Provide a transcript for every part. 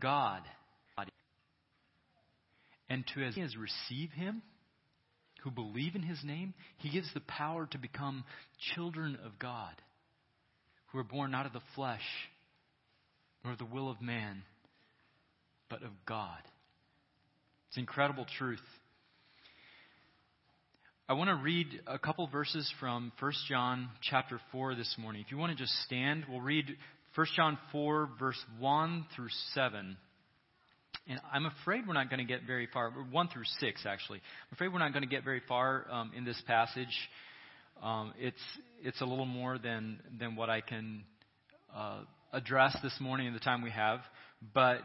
God. And to as as receive him, who believe in his name, he gives the power to become children of God, who are born not of the flesh, nor the will of man, but of God. It's incredible truth. I want to read a couple verses from 1 John chapter 4 this morning. If you want to just stand, we'll read 1 John 4, verse 1 through 7. And I'm afraid we're not going to get very far. 1 through 6, actually. I'm afraid we're not going to get very far um, in this passage. Um, it's, it's a little more than, than what I can uh, address this morning in the time we have. But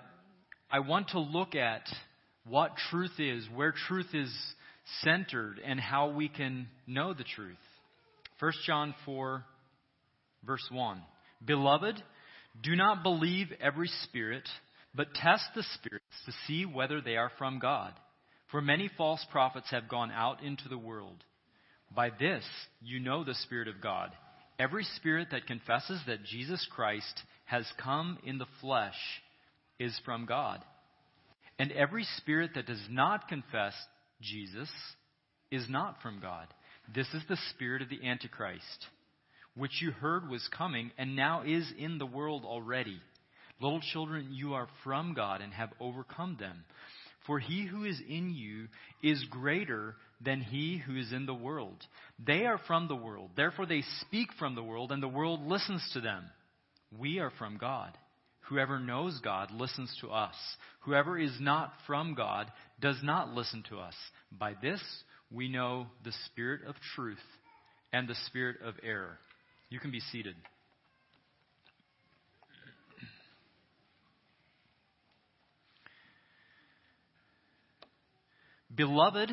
I want to look at what truth is, where truth is centered, and how we can know the truth. 1 John 4, verse 1. Beloved, do not believe every spirit, but test the spirits to see whether they are from God. For many false prophets have gone out into the world. By this you know the Spirit of God. Every spirit that confesses that Jesus Christ has come in the flesh is from God. And every spirit that does not confess Jesus is not from God. This is the spirit of the Antichrist, which you heard was coming and now is in the world already. Little children, you are from God and have overcome them. For he who is in you is greater than he who is in the world. They are from the world, therefore they speak from the world, and the world listens to them. We are from God. Whoever knows God listens to us. Whoever is not from God does not listen to us. By this we know the spirit of truth and the spirit of error. You can be seated. Beloved,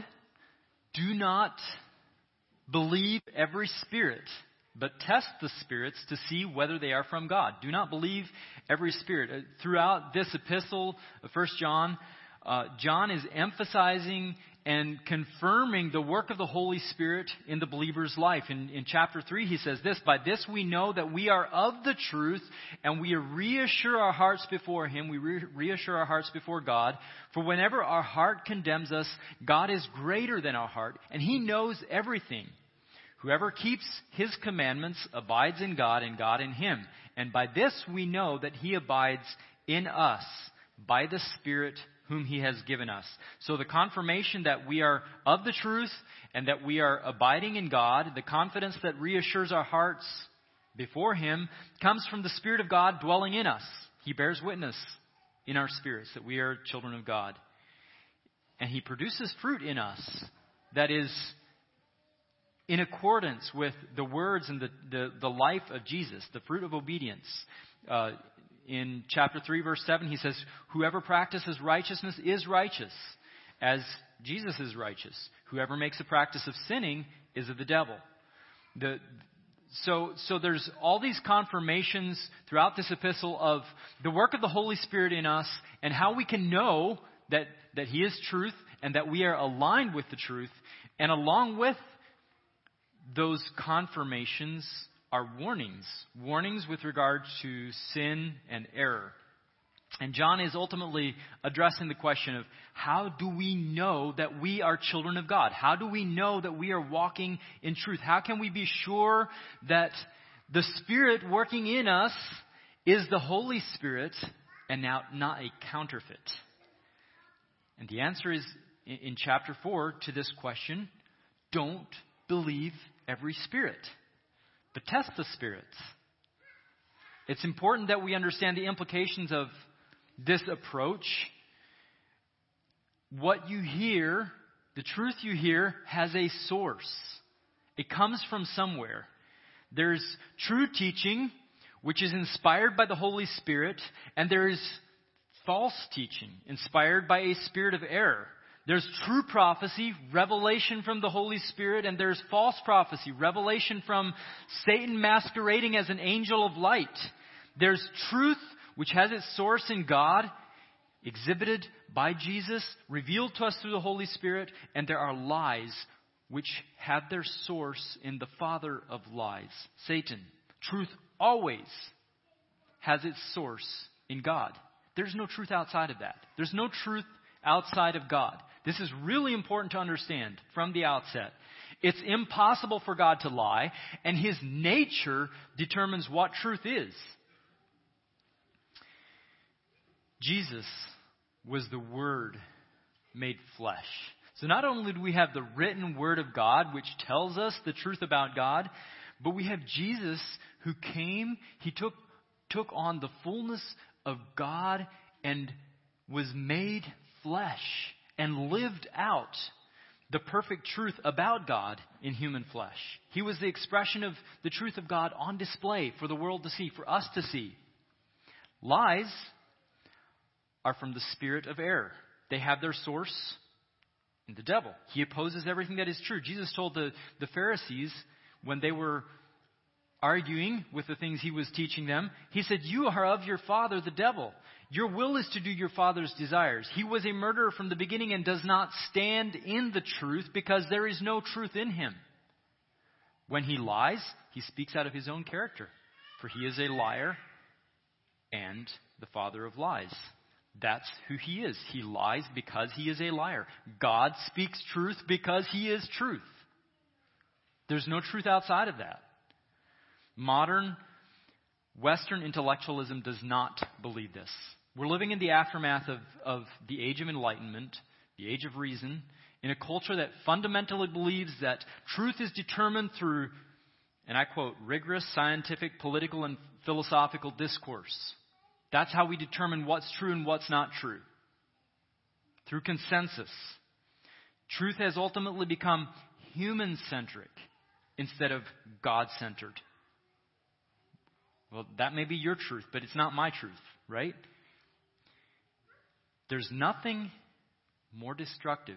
do not believe every spirit, but test the spirits to see whether they are from God. Do not believe every spirit. Uh, throughout this epistle, 1 John, uh, John is emphasizing and confirming the work of the Holy Spirit in the believer's life. In, in chapter 3, he says this By this we know that we are of the truth, and we reassure our hearts before Him. We re- reassure our hearts before God. For whenever our heart condemns us, God is greater than our heart, and He knows everything. Whoever keeps His commandments abides in God, and God in Him. And by this we know that He abides in us by the Spirit whom he has given us. So the confirmation that we are of the truth and that we are abiding in God, the confidence that reassures our hearts before him, comes from the Spirit of God dwelling in us. He bears witness in our spirits that we are children of God. And he produces fruit in us that is in accordance with the words and the, the, the life of Jesus, the fruit of obedience. Uh, in chapter 3, verse 7, he says, Whoever practices righteousness is righteous, as Jesus is righteous. Whoever makes a practice of sinning is of the devil. The, so, so there's all these confirmations throughout this epistle of the work of the Holy Spirit in us and how we can know that, that He is truth and that we are aligned with the truth. And along with those confirmations are warnings, warnings with regard to sin and error. And John is ultimately addressing the question of how do we know that we are children of God? How do we know that we are walking in truth? How can we be sure that the Spirit working in us is the Holy Spirit and now not a counterfeit? And the answer is in chapter 4 to this question don't believe every spirit but test the spirits. It's important that we understand the implications of this approach. What you hear, the truth you hear, has a source. It comes from somewhere. There's true teaching, which is inspired by the Holy Spirit, and there is false teaching, inspired by a spirit of error. There's true prophecy, revelation from the Holy Spirit, and there's false prophecy, revelation from Satan masquerading as an angel of light. There's truth, which has its source in God, exhibited by Jesus, revealed to us through the Holy Spirit, and there are lies, which have their source in the father of lies, Satan. Truth always has its source in God. There's no truth outside of that. There's no truth outside of God. This is really important to understand from the outset. It's impossible for God to lie, and His nature determines what truth is. Jesus was the Word made flesh. So not only do we have the written Word of God, which tells us the truth about God, but we have Jesus who came, He took, took on the fullness of God and was made flesh and lived out the perfect truth about God in human flesh. He was the expression of the truth of God on display for the world to see, for us to see. Lies are from the spirit of error. They have their source in the devil. He opposes everything that is true. Jesus told the, the Pharisees when they were arguing with the things he was teaching them, he said, You are of your father, the devil. Your will is to do your father's desires. He was a murderer from the beginning and does not stand in the truth because there is no truth in him. When he lies, he speaks out of his own character, for he is a liar and the father of lies. That's who he is. He lies because he is a liar. God speaks truth because he is truth. There's no truth outside of that. Modern Western intellectualism does not believe this. We're living in the aftermath of, of the age of enlightenment, the age of reason, in a culture that fundamentally believes that truth is determined through, and I quote, rigorous scientific, political, and philosophical discourse. That's how we determine what's true and what's not true. Through consensus. Truth has ultimately become human centric instead of God centered. Well, that may be your truth, but it's not my truth, right? There's nothing more destructive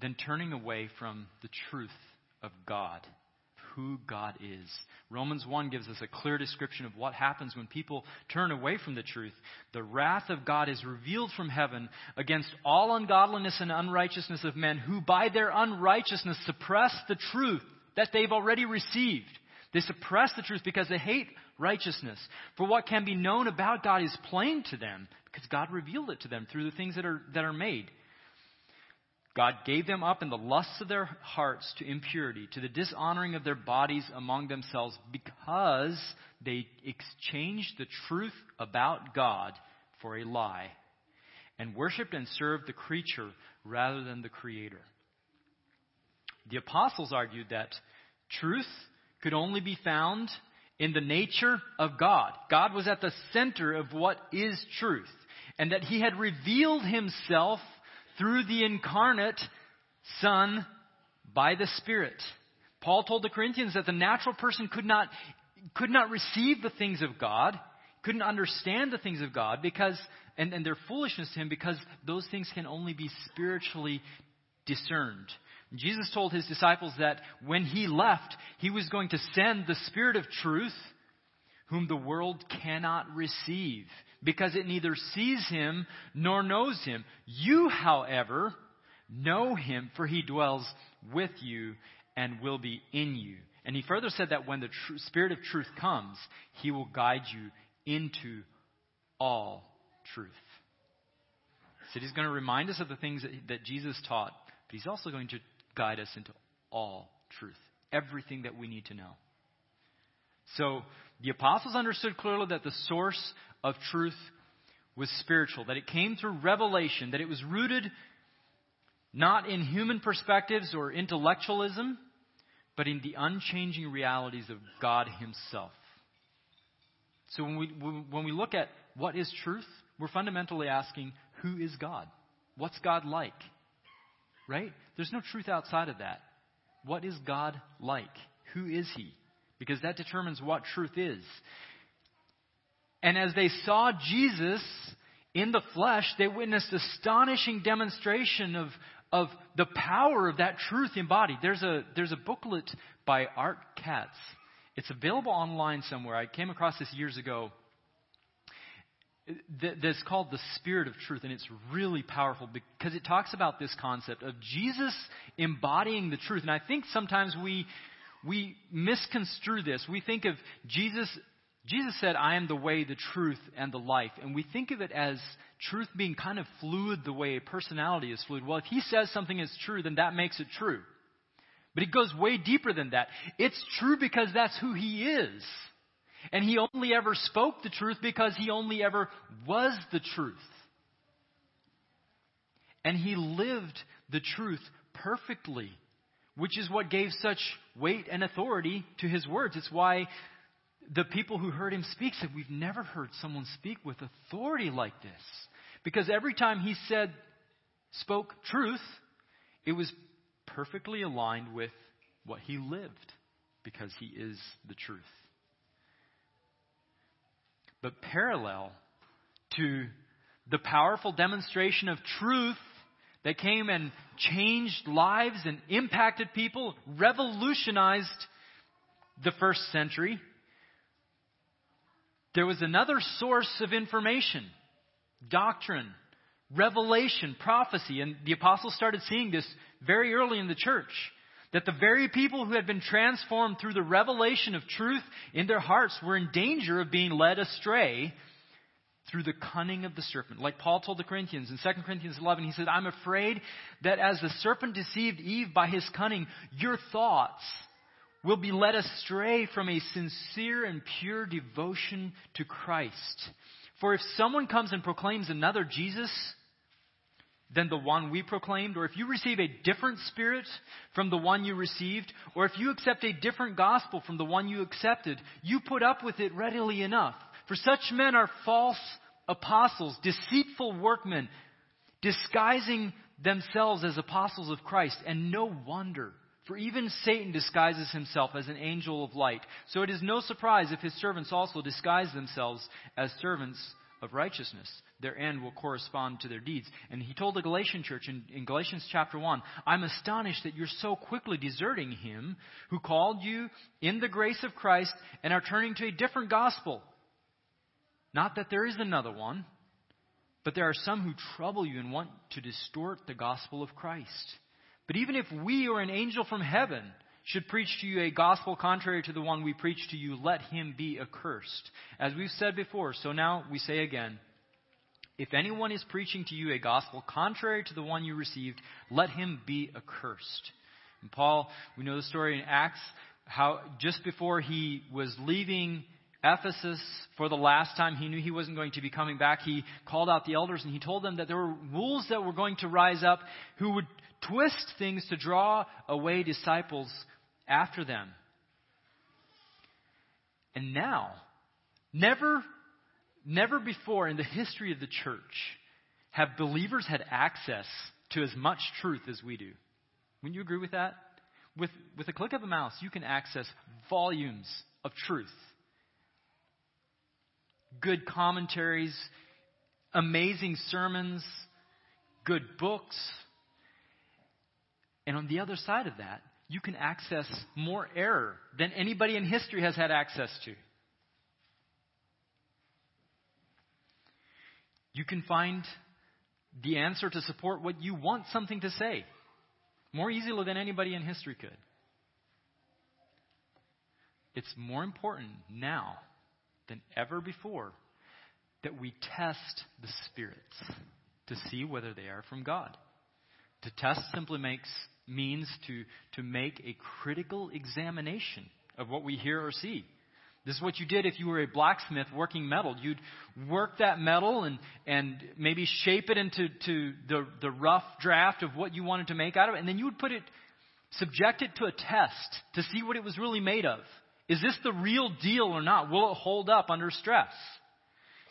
than turning away from the truth of God, who God is. Romans 1 gives us a clear description of what happens when people turn away from the truth. The wrath of God is revealed from heaven against all ungodliness and unrighteousness of men who by their unrighteousness suppress the truth that they've already received. They suppress the truth because they hate righteousness. For what can be known about God is plain to them because God revealed it to them through the things that are, that are made. God gave them up in the lusts of their hearts to impurity, to the dishonoring of their bodies among themselves, because they exchanged the truth about God for a lie, and worshiped and served the creature rather than the Creator. The apostles argued that truth could only be found in the nature of God. God was at the center of what is truth, and that He had revealed Himself through the incarnate Son by the Spirit. Paul told the Corinthians that the natural person could not, could not receive the things of God, couldn't understand the things of God because, and, and their foolishness to him because those things can only be spiritually discerned. Jesus told his disciples that when he left, he was going to send the Spirit of truth, whom the world cannot receive, because it neither sees him nor knows him. You, however, know him, for he dwells with you and will be in you. And he further said that when the tr- Spirit of truth comes, he will guide you into all truth. So he's going to remind us of the things that, that Jesus taught, but he's also going to guide us into all truth, everything that we need to know. So the apostles understood clearly that the source of truth was spiritual, that it came through revelation, that it was rooted not in human perspectives or intellectualism, but in the unchanging realities of God Himself. So when we, when we look at what is truth, we're fundamentally asking, who is God? What's God like? Right? There's no truth outside of that. What is God like? Who is He? Because that determines what truth is. And as they saw Jesus in the flesh, they witnessed astonishing demonstration of, of the power of that truth embodied. There's a, there's a booklet by Art Katz. It's available online somewhere. I came across this years ago that's called the Spirit of Truth, and it's really powerful because it talks about this concept of Jesus embodying the truth. And I think sometimes we we misconstrue this. We think of Jesus Jesus said, I am the way, the truth, and the life. And we think of it as truth being kind of fluid the way a personality is fluid. Well, if he says something is true, then that makes it true. But it goes way deeper than that. It's true because that's who he is. And he only ever spoke the truth because he only ever was the truth. And he lived the truth perfectly, which is what gave such weight and authority to his words. It's why the people who heard him speak said, We've never heard someone speak with authority like this. Because every time he said, spoke truth, it was perfectly aligned with what he lived, because he is the truth. But parallel to the powerful demonstration of truth that came and changed lives and impacted people, revolutionized the first century, there was another source of information doctrine, revelation, prophecy. And the apostles started seeing this very early in the church. That the very people who had been transformed through the revelation of truth in their hearts were in danger of being led astray through the cunning of the serpent. Like Paul told the Corinthians in 2 Corinthians 11, he said, I'm afraid that as the serpent deceived Eve by his cunning, your thoughts will be led astray from a sincere and pure devotion to Christ. For if someone comes and proclaims another Jesus than the one we proclaimed, or if you receive a different spirit from the one you received, or if you accept a different gospel from the one you accepted, you put up with it readily enough. For such men are false apostles, deceitful workmen, disguising themselves as apostles of Christ, and no wonder. For even Satan disguises himself as an angel of light. So it is no surprise if his servants also disguise themselves as servants of righteousness. Their end will correspond to their deeds. And he told the Galatian church in, in, Galatians chapter 1 I'm astonished that you're so quickly deserting him who called you in the grace of Christ and are turning to a different gospel. Not that there is another one, but there are some who trouble you and want to distort the gospel of Christ. But even if we or an angel from heaven should preach to you a gospel contrary to the one we preach to you, let him be accursed. As we've said before, so now we say again if anyone is preaching to you a gospel contrary to the one you received, let him be accursed. And Paul, we know the story in Acts, how just before he was leaving Ephesus for the last time, he knew he wasn't going to be coming back. He called out the elders and he told them that there were wolves that were going to rise up who would twist things to draw away disciples after them. And now, never, never before in the history of the church have believers had access to as much truth as we do. Wouldn't you agree with that? With, with a click of a mouse, you can access volumes of truth. Good commentaries, amazing sermons, good books, and on the other side of that, you can access more error than anybody in history has had access to. You can find the answer to support what you want something to say more easily than anybody in history could. It's more important now than ever before that we test the spirits to see whether they are from God. To test simply makes means to, to make a critical examination of what we hear or see. This is what you did if you were a blacksmith working metal. You'd work that metal and, and maybe shape it into to the, the rough draft of what you wanted to make out of it, and then you would put it, subject it to a test to see what it was really made of. Is this the real deal or not? Will it hold up under stress?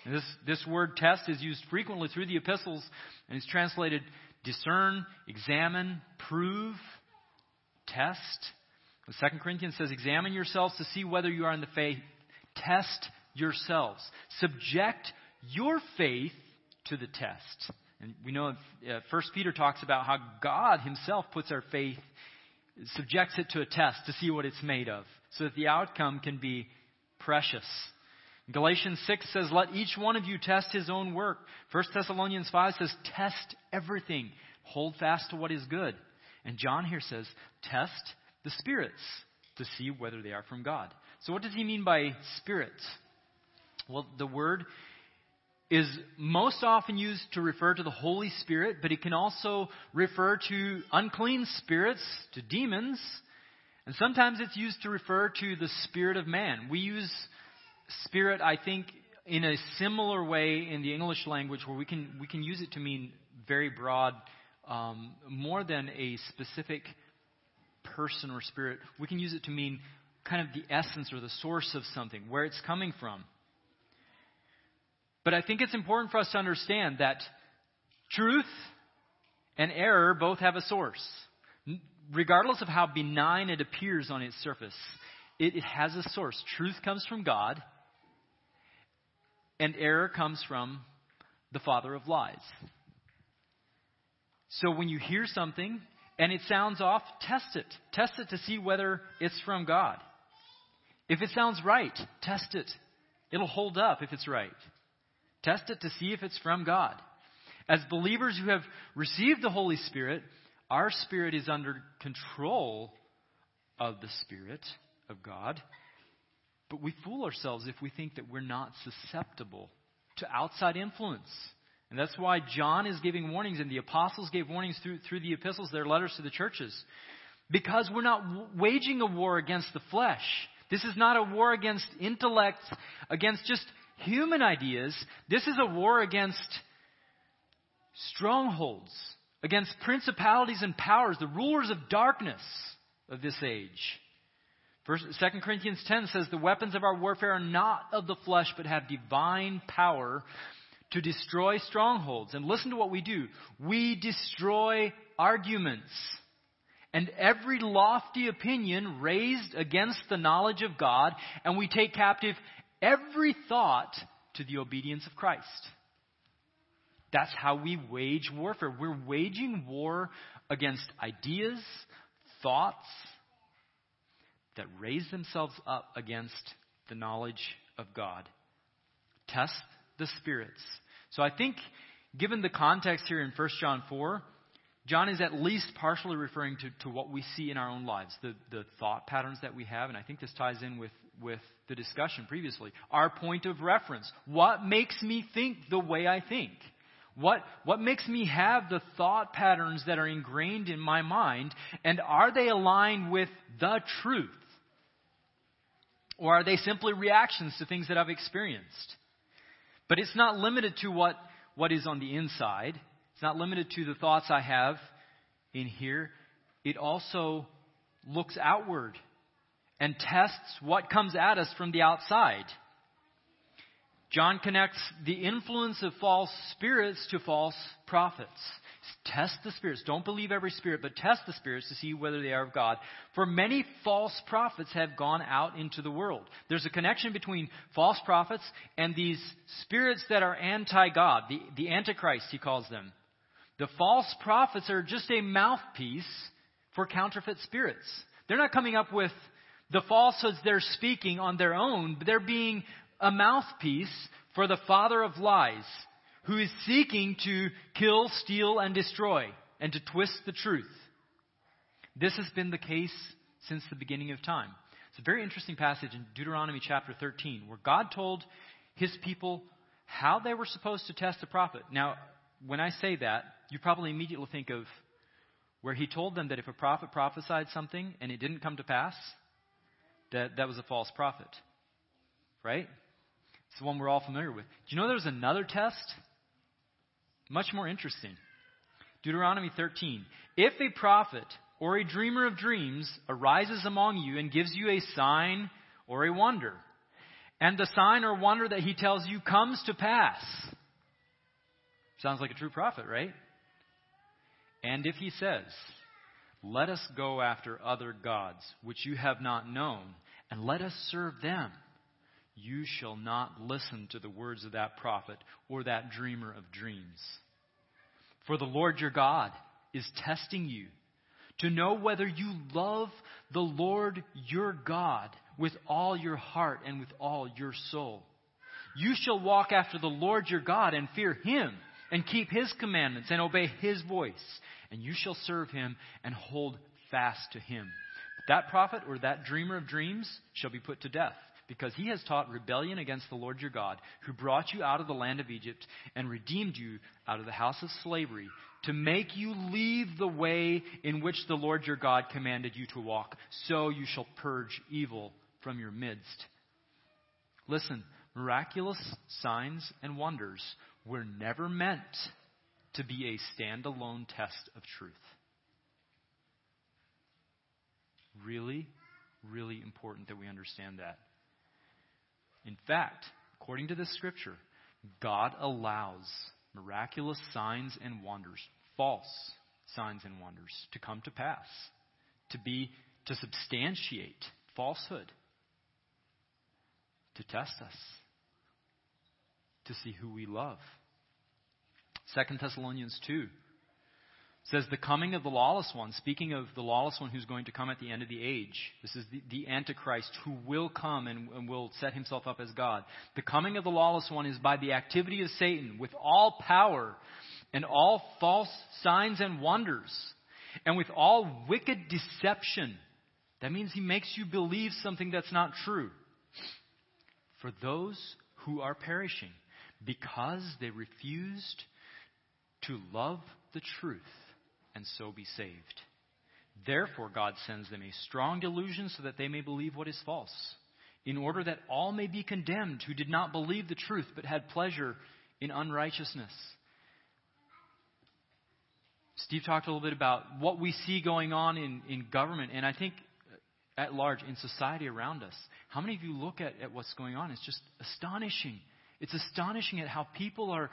And this, this word test is used frequently through the epistles and is translated discern, examine, prove, test. The Second Corinthians says, Examine yourselves to see whether you are in the faith. Test yourselves. Subject your faith to the test. And we know uh, First Peter talks about how God Himself puts our faith, subjects it to a test to see what it's made of, so that the outcome can be precious. Galatians 6 says, Let each one of you test his own work. 1 Thessalonians 5 says, Test everything. Hold fast to what is good. And John here says, Test the spirits to see whether they are from God. So, what does he mean by spirits? Well, the word is most often used to refer to the Holy Spirit, but it can also refer to unclean spirits, to demons, and sometimes it's used to refer to the spirit of man. We use spirit, I think, in a similar way in the English language where we can, we can use it to mean very broad, um, more than a specific person or spirit. We can use it to mean kind of the essence or the source of something, where it's coming from. But I think it's important for us to understand that truth and error both have a source. Regardless of how benign it appears on its surface, it, has a source. Truth comes from God, and error comes from the father of lies. So when you hear something and it sounds off, test it. Test it to see whether it's from God. If it sounds right, test it. It'll hold up if it's right. Test it to see if it's from God. As believers who have received the Holy Spirit, our spirit is under control of the Spirit of God. But we fool ourselves if we think that we're not susceptible to outside influence. And that's why John is giving warnings, and the apostles gave warnings through, through the epistles, their letters to the churches. Because we're not waging a war against the flesh. This is not a war against intellect, against just human ideas. This is a war against strongholds, against principalities and powers, the rulers of darkness of this age. First, 2 Corinthians 10 says, The weapons of our warfare are not of the flesh, but have divine power to destroy strongholds. And listen to what we do we destroy arguments and every lofty opinion raised against the knowledge of God, and we take captive every thought to the obedience of Christ. That's how we wage warfare. We're waging war against ideas, thoughts that raise themselves up against the knowledge of God. Test the spirits. So I think, given the context here in 1 John 4, John is at least partially referring to, to what we see in our own lives, the, the thought patterns that we have, and I think this ties in with, with the discussion previously. Our point of reference. What makes me think the way I think? What, what makes me have the thought patterns that are ingrained in my mind, and are they aligned with the truth? Or are they simply reactions to things that I've experienced? But it's not limited to what, what is on the inside. It's not limited to the thoughts I have in here. It also looks outward and tests what comes at us from the outside. John connects the influence of false spirits to false prophets. Test the spirits. Don't believe every spirit, but test the spirits to see whether they are of God. For many false prophets have gone out into the world. There's a connection between false prophets and these spirits that are anti God, the, the Antichrist, he calls them. The false prophets are just a mouthpiece for counterfeit spirits. They're not coming up with the falsehoods they're speaking on their own, but they're being a mouthpiece for the father of lies who is seeking to kill, steal, and destroy and to twist the truth. This has been the case since the beginning of time. It's a very interesting passage in Deuteronomy chapter 13 where God told his people how they were supposed to test a prophet. Now, when I say that, you probably immediately think of where he told them that if a prophet prophesied something and it didn't come to pass, that that was a false prophet. Right? It's the one we're all familiar with. Do you know there's another test? Much more interesting. Deuteronomy 13. If a prophet or a dreamer of dreams arises among you and gives you a sign or a wonder, and the sign or wonder that he tells you comes to pass, sounds like a true prophet, right? And if he says, Let us go after other gods which you have not known, and let us serve them, you shall not listen to the words of that prophet or that dreamer of dreams. For the Lord your God is testing you to know whether you love the Lord your God with all your heart and with all your soul. You shall walk after the Lord your God and fear him and keep his commandments and obey his voice. And you shall serve him and hold fast to him. That prophet or that dreamer of dreams shall be put to death because he has taught rebellion against the Lord your God, who brought you out of the land of Egypt and redeemed you out of the house of slavery, to make you leave the way in which the Lord your God commanded you to walk. So you shall purge evil from your midst. Listen, miraculous signs and wonders were never meant to be a standalone test of truth. Really, really important that we understand that. In fact, according to this scripture, God allows miraculous signs and wonders, false signs and wonders, to come to pass, to be to substantiate falsehood, to test us, to see who we love. 2 Thessalonians 2 says the coming of the lawless one, speaking of the lawless one who's going to come at the end of the age. This is the, the Antichrist who will come and, and will set himself up as God. The coming of the lawless one is by the activity of Satan with all power and all false signs and wonders and with all wicked deception. That means he makes you believe something that's not true. For those who are perishing because they refused to love the truth and so be saved. Therefore, God sends them a strong delusion so that they may believe what is false, in order that all may be condemned who did not believe the truth but had pleasure in unrighteousness. Steve talked a little bit about what we see going on in, in government, and I think uh, at large in society around us. How many of you look at, at what's going on? It's just astonishing. It's astonishing at how people are,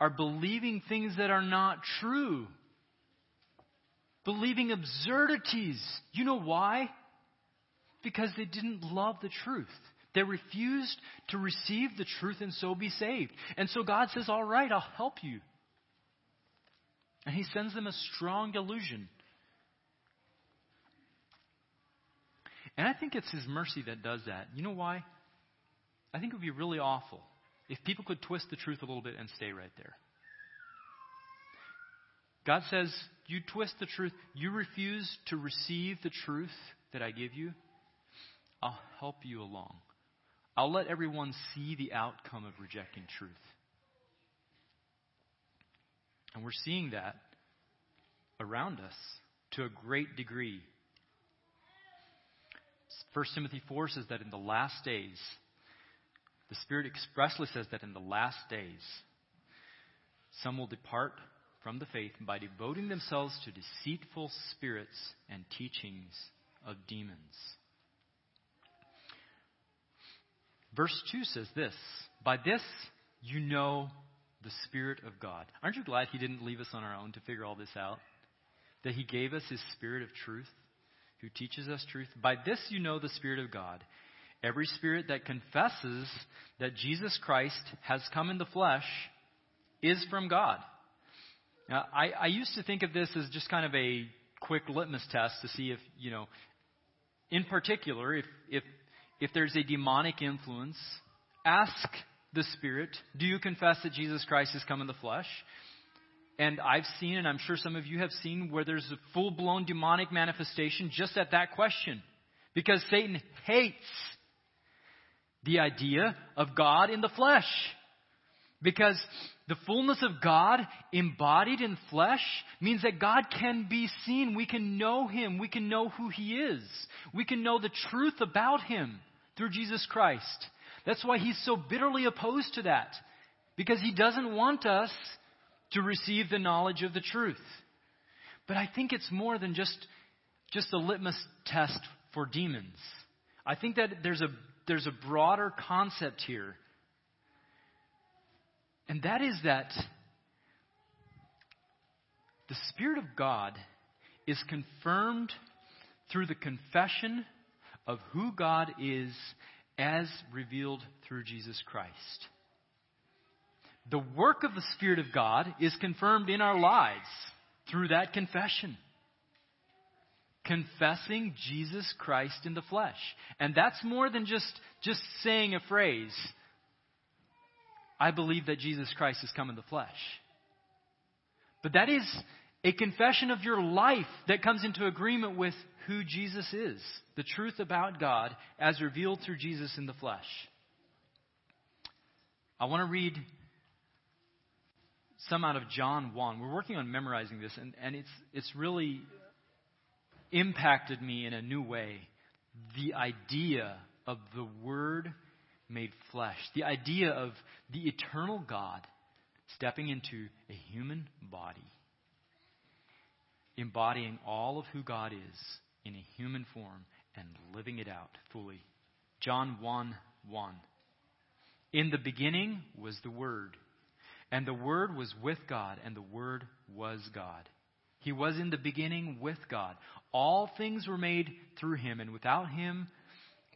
are believing things that are not true believing absurdities. You know why? Because they didn't love the truth. They refused to receive the truth and so be saved. And so God says, All right, I'll help you. And He sends them a strong delusion. And I think it's His mercy that does that. You know why? I think it would be really awful if people could twist the truth a little bit and stay right there. God says, You twist the truth, you refuse to receive the truth that I give you, I'll help you along. I'll let everyone see the outcome of rejecting truth. And we're seeing that around us to a great degree. 1 Timothy 4 says that in the last days, the Spirit expressly says that in the last days, some will depart from the faith by devoting themselves to deceitful spirits and teachings of demons. Verse 2 says this By this you know the Spirit of God. Aren't you glad He didn't leave us on our own to figure all this out? That He gave us His Spirit of truth, who teaches us truth. By this you know the Spirit of God. Every spirit that confesses that Jesus Christ has come in the flesh is from God. Now, I, I used to think of this as just kind of a quick litmus test to see if, you know, in particular, if, if, if there's a demonic influence, ask the Spirit, do you confess that Jesus Christ has come in the flesh? And I've seen, and I'm sure some of you have seen, where there's a full blown demonic manifestation just at that question. Because Satan hates the idea of God in the flesh. Because the fullness of God embodied in flesh means that God can be seen. We can know Him. We can know who He is. We can know the truth about Him through Jesus Christ. That's why He's so bitterly opposed to that. Because He doesn't want us to receive the knowledge of the truth. But I think it's more than just, just a litmus test for demons. I think that there's a, there's a broader concept here and that is that the Spirit of God is confirmed through the confession of who God is as revealed through Jesus Christ. The work of the Spirit of God is confirmed in our lives through that confession. Confessing Jesus Christ in the flesh. And that's more than just, just saying a phrase I believe that Jesus Christ has come in the flesh. But that is a confession of your life that comes into agreement with who Jesus is, the truth about God as revealed through Jesus in the flesh. I want to read some out of John 1. We're working on memorizing this, and, and it's, it's really impacted me in a new way. The idea of the Word made flesh, the idea of the eternal God stepping into a human body, embodying all of who God is in a human form and living it out fully. John 1 1. In the beginning was the Word, and the Word was with God, and the Word was God. He was in the beginning with God. All things were made through him, and without him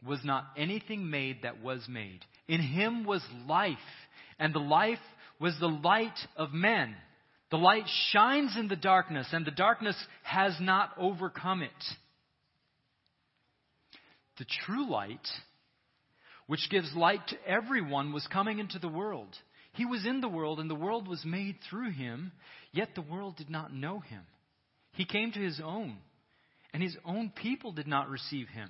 was not anything made that was made. In him was life, and the life was the light of men. The light shines in the darkness, and the darkness has not overcome it. The true light, which gives light to everyone, was coming into the world. He was in the world, and the world was made through him, yet the world did not know him. He came to his own, and his own people did not receive him.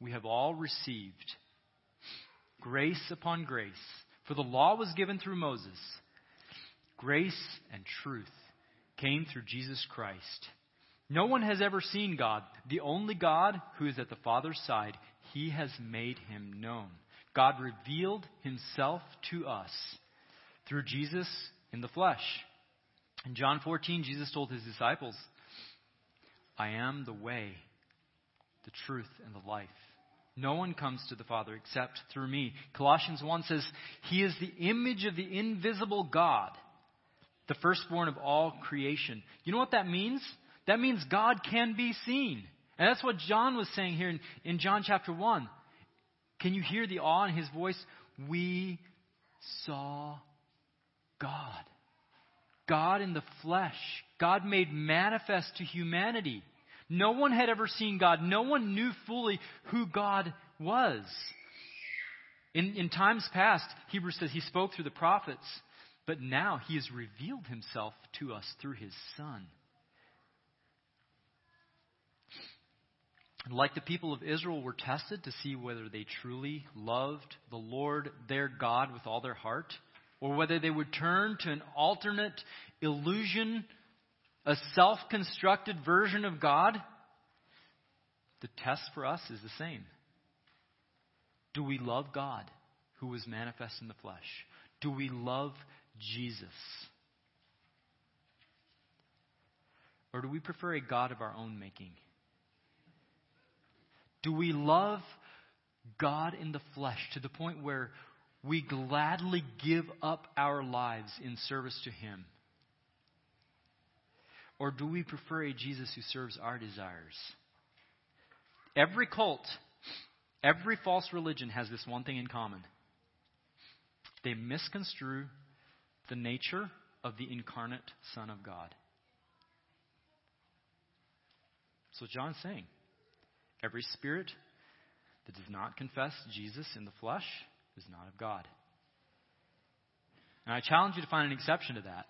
we have all received grace upon grace. For the law was given through Moses. Grace and truth came through Jesus Christ. No one has ever seen God. The only God who is at the Father's side, he has made him known. God revealed himself to us through Jesus in the flesh. In John 14, Jesus told his disciples, I am the way, the truth, and the life. No one comes to the Father except through me. Colossians 1 says, He is the image of the invisible God, the firstborn of all creation. You know what that means? That means God can be seen. And that's what John was saying here in, in John chapter 1. Can you hear the awe in his voice? We saw God. God in the flesh. God made manifest to humanity. No one had ever seen God. No one knew fully who God was. In, in times past, Hebrews says he spoke through the prophets, but now he has revealed himself to us through his Son. Like the people of Israel were tested to see whether they truly loved the Lord their God with all their heart, or whether they would turn to an alternate illusion a self constructed version of God, the test for us is the same. Do we love God who was manifest in the flesh? Do we love Jesus? Or do we prefer a God of our own making? Do we love God in the flesh to the point where we gladly give up our lives in service to Him? Or do we prefer a Jesus who serves our desires? Every cult, every false religion has this one thing in common they misconstrue the nature of the incarnate Son of God. So John's saying every spirit that does not confess Jesus in the flesh is not of God. And I challenge you to find an exception to that.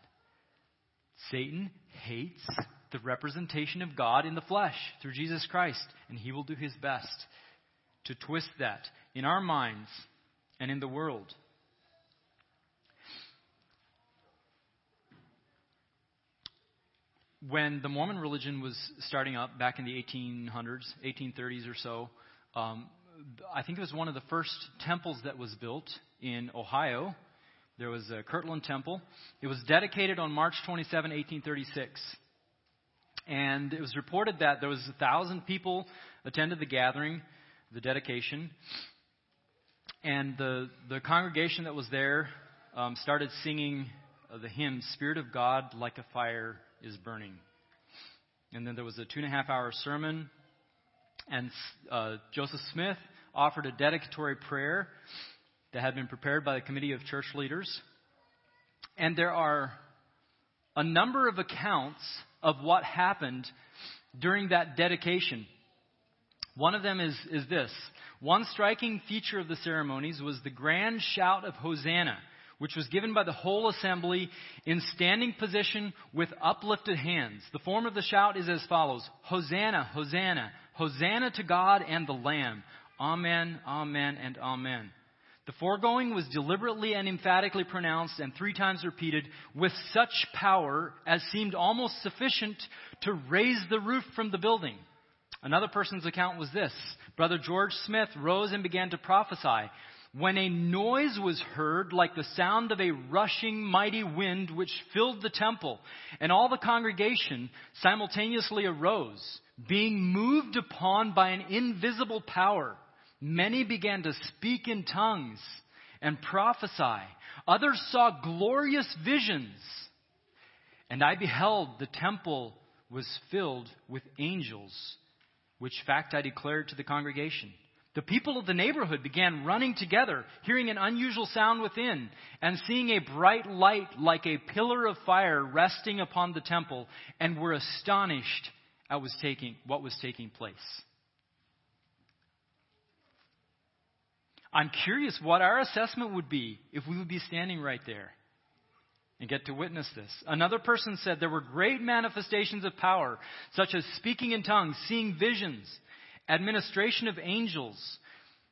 Satan hates the representation of God in the flesh through Jesus Christ, and he will do his best to twist that in our minds and in the world. When the Mormon religion was starting up back in the 1800s, 1830s or so, um, I think it was one of the first temples that was built in Ohio there was a Kirtland Temple. It was dedicated on March 27, 1836. And it was reported that there was a thousand people attended the gathering, the dedication. And the, the congregation that was there um, started singing uh, the hymn, Spirit of God, like a fire is burning. And then there was a two and a half hour sermon. And uh, Joseph Smith offered a dedicatory prayer that had been prepared by the committee of church leaders. And there are a number of accounts of what happened during that dedication. One of them is, is this. One striking feature of the ceremonies was the grand shout of Hosanna, which was given by the whole assembly in standing position with uplifted hands. The form of the shout is as follows Hosanna, Hosanna, Hosanna to God and the Lamb. Amen, Amen, and Amen. The foregoing was deliberately and emphatically pronounced and three times repeated with such power as seemed almost sufficient to raise the roof from the building. Another person's account was this Brother George Smith rose and began to prophesy. When a noise was heard like the sound of a rushing mighty wind which filled the temple, and all the congregation simultaneously arose, being moved upon by an invisible power, many began to speak in tongues and prophesy. Others saw glorious visions. And I beheld the temple was filled with angels which fact I declared to the congregation. The people of the neighborhood began running together, hearing an unusual sound within, and seeing a bright light like a pillar of fire resting upon the temple, and were astonished at was taking, what was taking place. I'm curious what our assessment would be if we would be standing right there and get to witness this. Another person said there were great manifestations of power, such as speaking in tongues, seeing visions, administration of angels.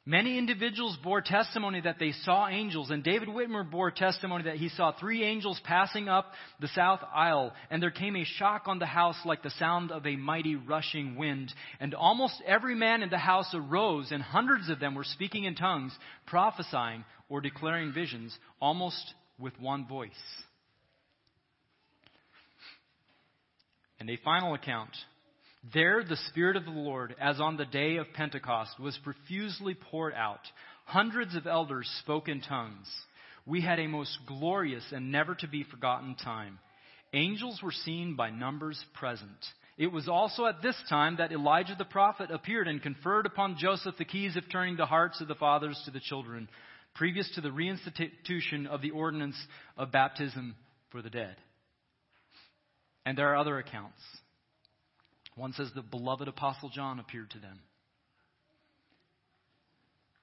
Many individuals bore testimony that they saw angels, and David Whitmer bore testimony that he saw three angels passing up the south aisle, and there came a shock on the house like the sound of a mighty rushing wind. And almost every man in the house arose, and hundreds of them were speaking in tongues, prophesying or declaring visions, almost with one voice. And a final account. There the Spirit of the Lord, as on the day of Pentecost, was profusely poured out. Hundreds of elders spoke in tongues. We had a most glorious and never to be forgotten time. Angels were seen by numbers present. It was also at this time that Elijah the prophet appeared and conferred upon Joseph the keys of turning the hearts of the fathers to the children, previous to the reinstitution of the ordinance of baptism for the dead. And there are other accounts. One says the beloved Apostle John appeared to them.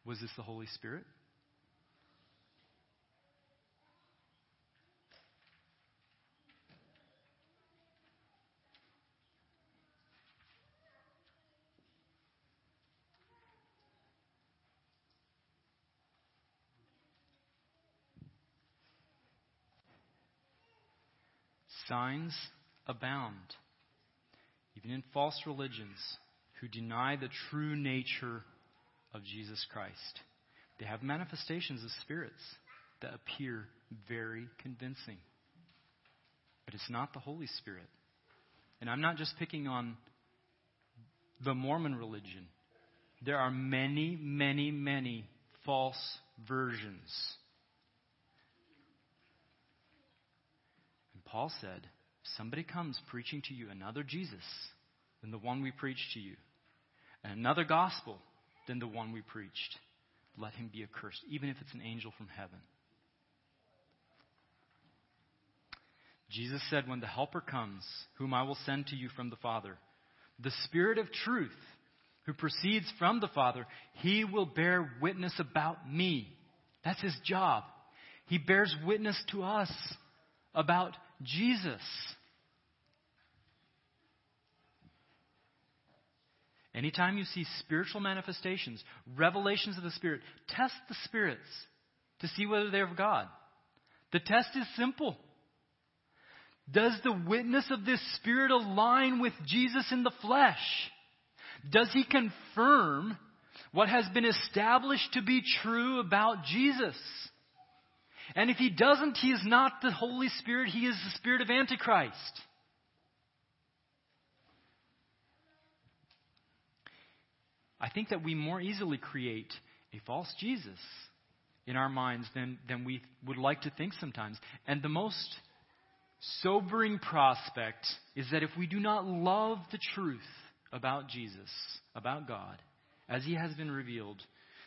Was this the Holy Spirit? Signs abound, even in false religions who deny the true nature of Jesus Christ. They have manifestations of spirits that appear very convincing. But it's not the Holy Spirit. And I'm not just picking on the Mormon religion. There are many, many, many false versions. And Paul said, somebody comes preaching to you another Jesus than the one we preached to you, and another gospel than the one we preached, let him be accursed, even if it's an angel from heaven. Jesus said, When the Helper comes, whom I will send to you from the Father, the Spirit of truth, who proceeds from the Father, he will bear witness about me. That's his job. He bears witness to us about Jesus. Anytime you see spiritual manifestations, revelations of the Spirit, test the spirits to see whether they're of God. The test is simple. Does the witness of this Spirit align with Jesus in the flesh? Does he confirm what has been established to be true about Jesus? And if he doesn't, he is not the Holy Spirit, he is the spirit of Antichrist. I think that we more easily create a false Jesus in our minds than, than we would like to think sometimes. And the most sobering prospect is that if we do not love the truth about Jesus, about God, as he has been revealed,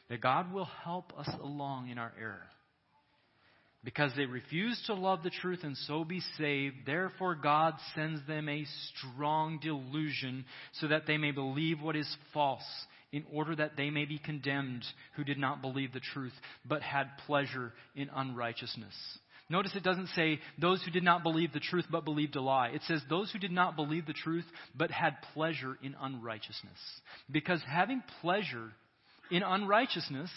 that God will help us along in our error. Because they refuse to love the truth and so be saved, therefore God sends them a strong delusion so that they may believe what is false, in order that they may be condemned who did not believe the truth, but had pleasure in unrighteousness. Notice it doesn't say those who did not believe the truth but believed a lie. It says those who did not believe the truth but had pleasure in unrighteousness. Because having pleasure in unrighteousness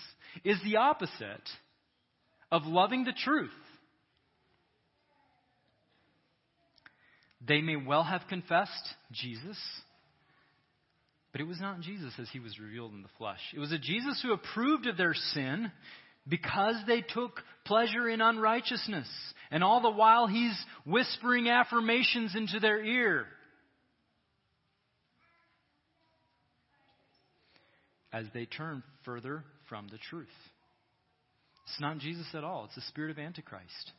is the opposite of loving the truth. They may well have confessed Jesus, but it was not Jesus as he was revealed in the flesh. It was a Jesus who approved of their sin because they took pleasure in unrighteousness. And all the while he's whispering affirmations into their ear. As they turn further from the truth. It's not Jesus at all. It's the spirit of Antichrist.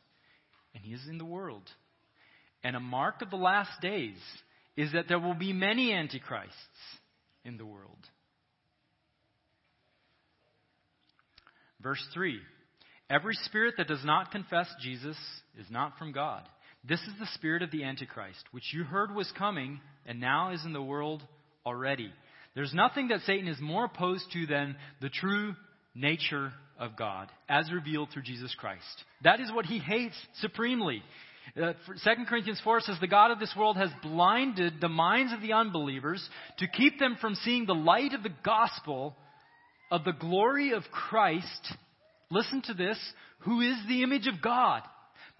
And he is in the world. And a mark of the last days is that there will be many Antichrists in the world. Verse 3 Every spirit that does not confess Jesus is not from God. This is the spirit of the Antichrist, which you heard was coming and now is in the world already. There's nothing that Satan is more opposed to than the true nature of God as revealed through Jesus Christ. That is what he hates supremely. Uh, 2 Corinthians 4 says, The God of this world has blinded the minds of the unbelievers to keep them from seeing the light of the gospel of the glory of Christ. Listen to this, who is the image of God.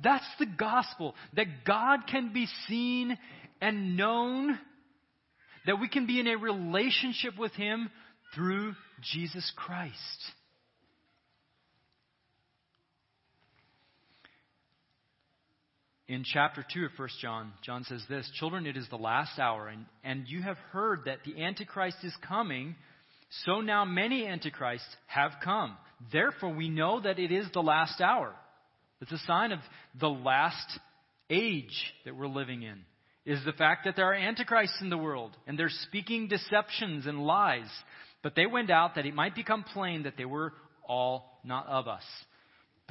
That's the gospel, that God can be seen and known, that we can be in a relationship with Him through Jesus Christ. In chapter 2 of 1 John, John says this Children, it is the last hour, and, and you have heard that the Antichrist is coming, so now many Antichrists have come. Therefore, we know that it is the last hour. It's a sign of the last age that we're living in, is the fact that there are Antichrists in the world, and they're speaking deceptions and lies. But they went out that it might become plain that they were all not of us.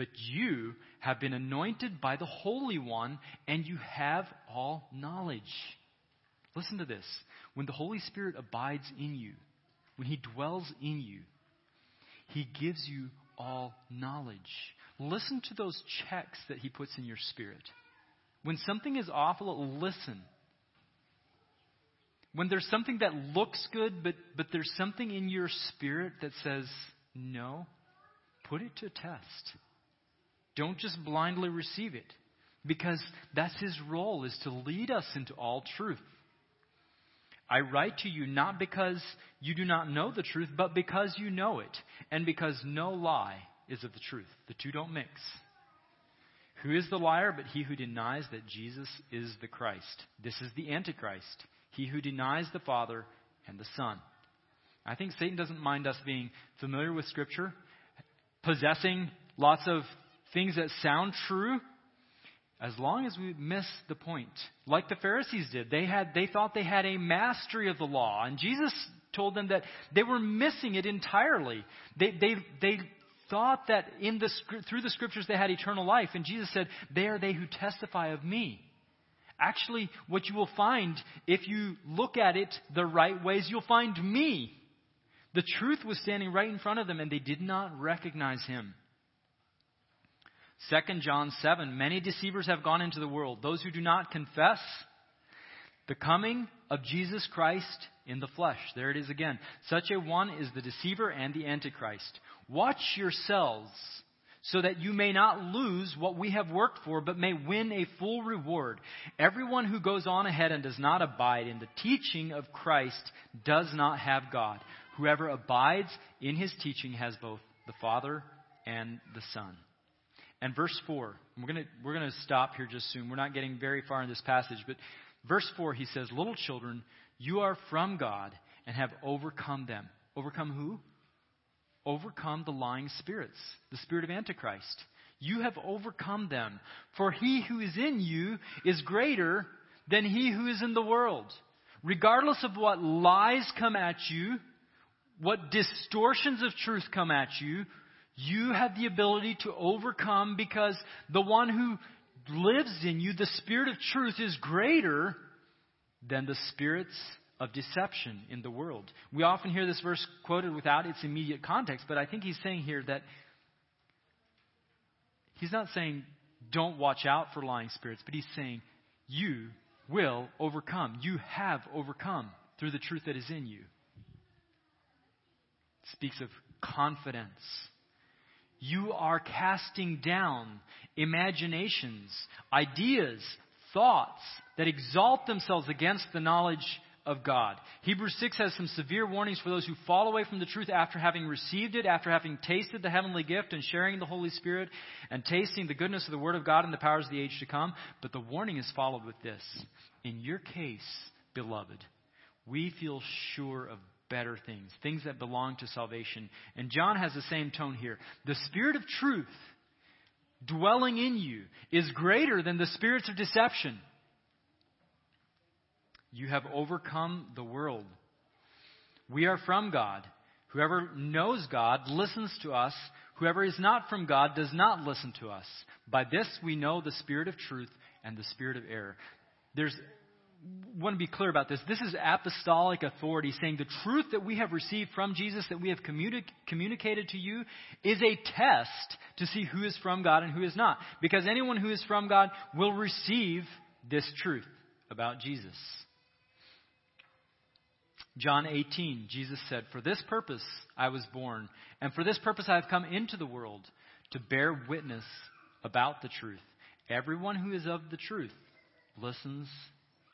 But you have been anointed by the Holy One, and you have all knowledge. Listen to this. When the Holy Spirit abides in you, when He dwells in you, He gives you all knowledge. Listen to those checks that He puts in your spirit. When something is awful, listen. When there's something that looks good, but, but there's something in your spirit that says no, put it to test. Don't just blindly receive it because that's his role is to lead us into all truth. I write to you not because you do not know the truth, but because you know it, and because no lie is of the truth. The two don't mix. Who is the liar but he who denies that Jesus is the Christ? This is the Antichrist, he who denies the Father and the Son. I think Satan doesn't mind us being familiar with Scripture, possessing lots of things that sound true, as long as we miss the point. Like the Pharisees did. They had they thought they had a mastery of the law. And Jesus told them that they were missing it entirely. They they they thought that in the through the scriptures they had eternal life. And Jesus said, They are they who testify of me. Actually, what you will find if you look at it the right ways, you'll find me. The truth was standing right in front of them, and they did not recognize him. 2 John 7 Many deceivers have gone into the world, those who do not confess the coming of Jesus Christ in the flesh. There it is again. Such a one is the deceiver and the antichrist. Watch yourselves so that you may not lose what we have worked for, but may win a full reward. Everyone who goes on ahead and does not abide in the teaching of Christ does not have God. Whoever abides in his teaching has both the Father and the Son. And verse 4, we're going we're going to stop here just soon. We're not getting very far in this passage, but verse 4, he says, Little children, you are from God and have overcome them. Overcome who? Overcome the lying spirits, the spirit of Antichrist. You have overcome them. For he who is in you is greater than he who is in the world. Regardless of what lies come at you, what distortions of truth come at you, you have the ability to overcome because the one who lives in you, the Spirit of truth, is greater than the spirits of deception in the world. We often hear this verse quoted without its immediate context, but I think he's saying here that he's not saying don't watch out for lying spirits, but he's saying you will overcome. You have overcome through the truth that is in you. It speaks of confidence. You are casting down imaginations, ideas, thoughts that exalt themselves against the knowledge of God. Hebrews 6 has some severe warnings for those who fall away from the truth after having received it, after having tasted the heavenly gift and sharing the Holy Spirit and tasting the goodness of the Word of God and the powers of the age to come. But the warning is followed with this. In your case, beloved, we feel sure of better things, things that belong to salvation. And John has the same tone here. The Spirit of truth dwelling in you is greater than the spirits of deception. You have overcome the world. We are from God. Whoever knows God listens to us. Whoever is not from God does not listen to us. By this we know the spirit of truth and the spirit of error. There's want to be clear about this. This is apostolic authority saying the truth that we have received from Jesus, that we have communi- communicated to you, is a test to see who is from God and who is not. Because anyone who is from God will receive this truth about Jesus. John 18, Jesus said, For this purpose I was born, and for this purpose I have come into the world, to bear witness about the truth. Everyone who is of the truth listens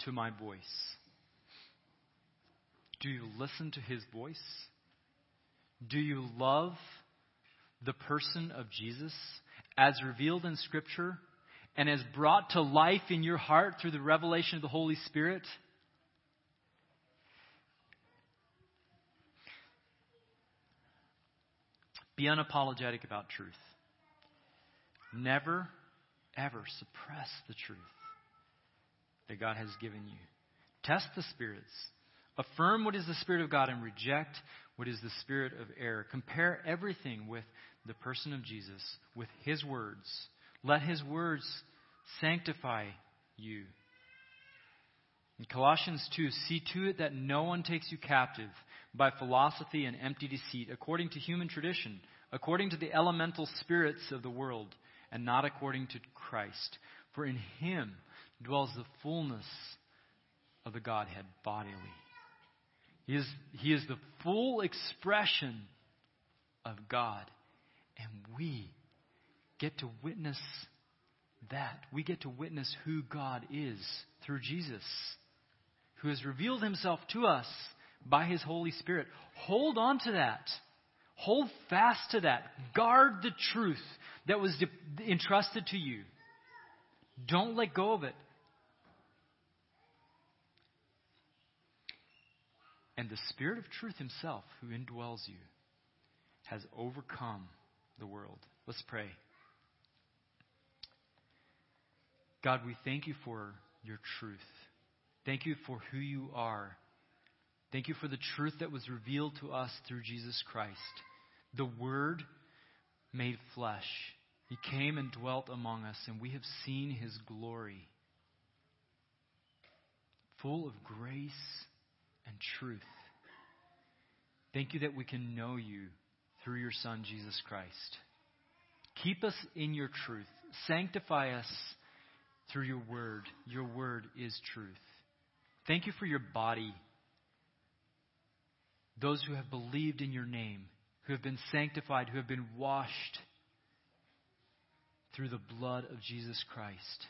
to my voice. Do you listen to his voice? Do you love the person of Jesus as revealed in Scripture and as brought to life in your heart through the revelation of the Holy Spirit? Be unapologetic about truth. Never, ever suppress the truth that God has given you. Test the spirits. Affirm what is the Spirit of God and reject what is the spirit of error. Compare everything with the person of Jesus, with His words. Let His words sanctify you. In Colossians 2, see to it that no one takes you captive by philosophy and empty deceit, according to human tradition, according to the elemental spirits of the world, and not according to Christ. For in him dwells the fullness of the Godhead bodily. He is, he is the full expression of God. And we get to witness that. We get to witness who God is through Jesus, who has revealed himself to us by his Holy Spirit. Hold on to that. Hold fast to that. Guard the truth that was entrusted to you. Don't let go of it. And the Spirit of truth Himself, who indwells you, has overcome the world. Let's pray. God, we thank you for your truth. Thank you for who you are. Thank you for the truth that was revealed to us through Jesus Christ. The Word made flesh. He came and dwelt among us, and we have seen His glory, full of grace and truth. Thank you that we can know you through your Son, Jesus Christ. Keep us in your truth. Sanctify us through your word. Your word is truth. Thank you for your body. Those who have believed in your name, who have been sanctified, who have been washed through the blood of Jesus Christ.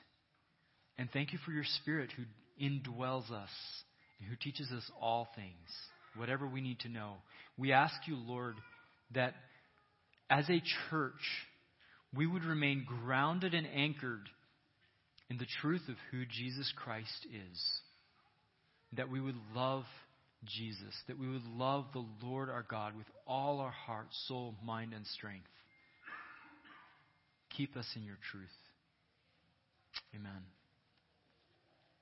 And thank you for your Spirit who indwells us and who teaches us all things, whatever we need to know. We ask you, Lord, that as a church, we would remain grounded and anchored in the truth of who Jesus Christ is. That we would love Jesus, that we would love the Lord our God with all our heart, soul, mind, and strength. Keep us in your truth. Amen.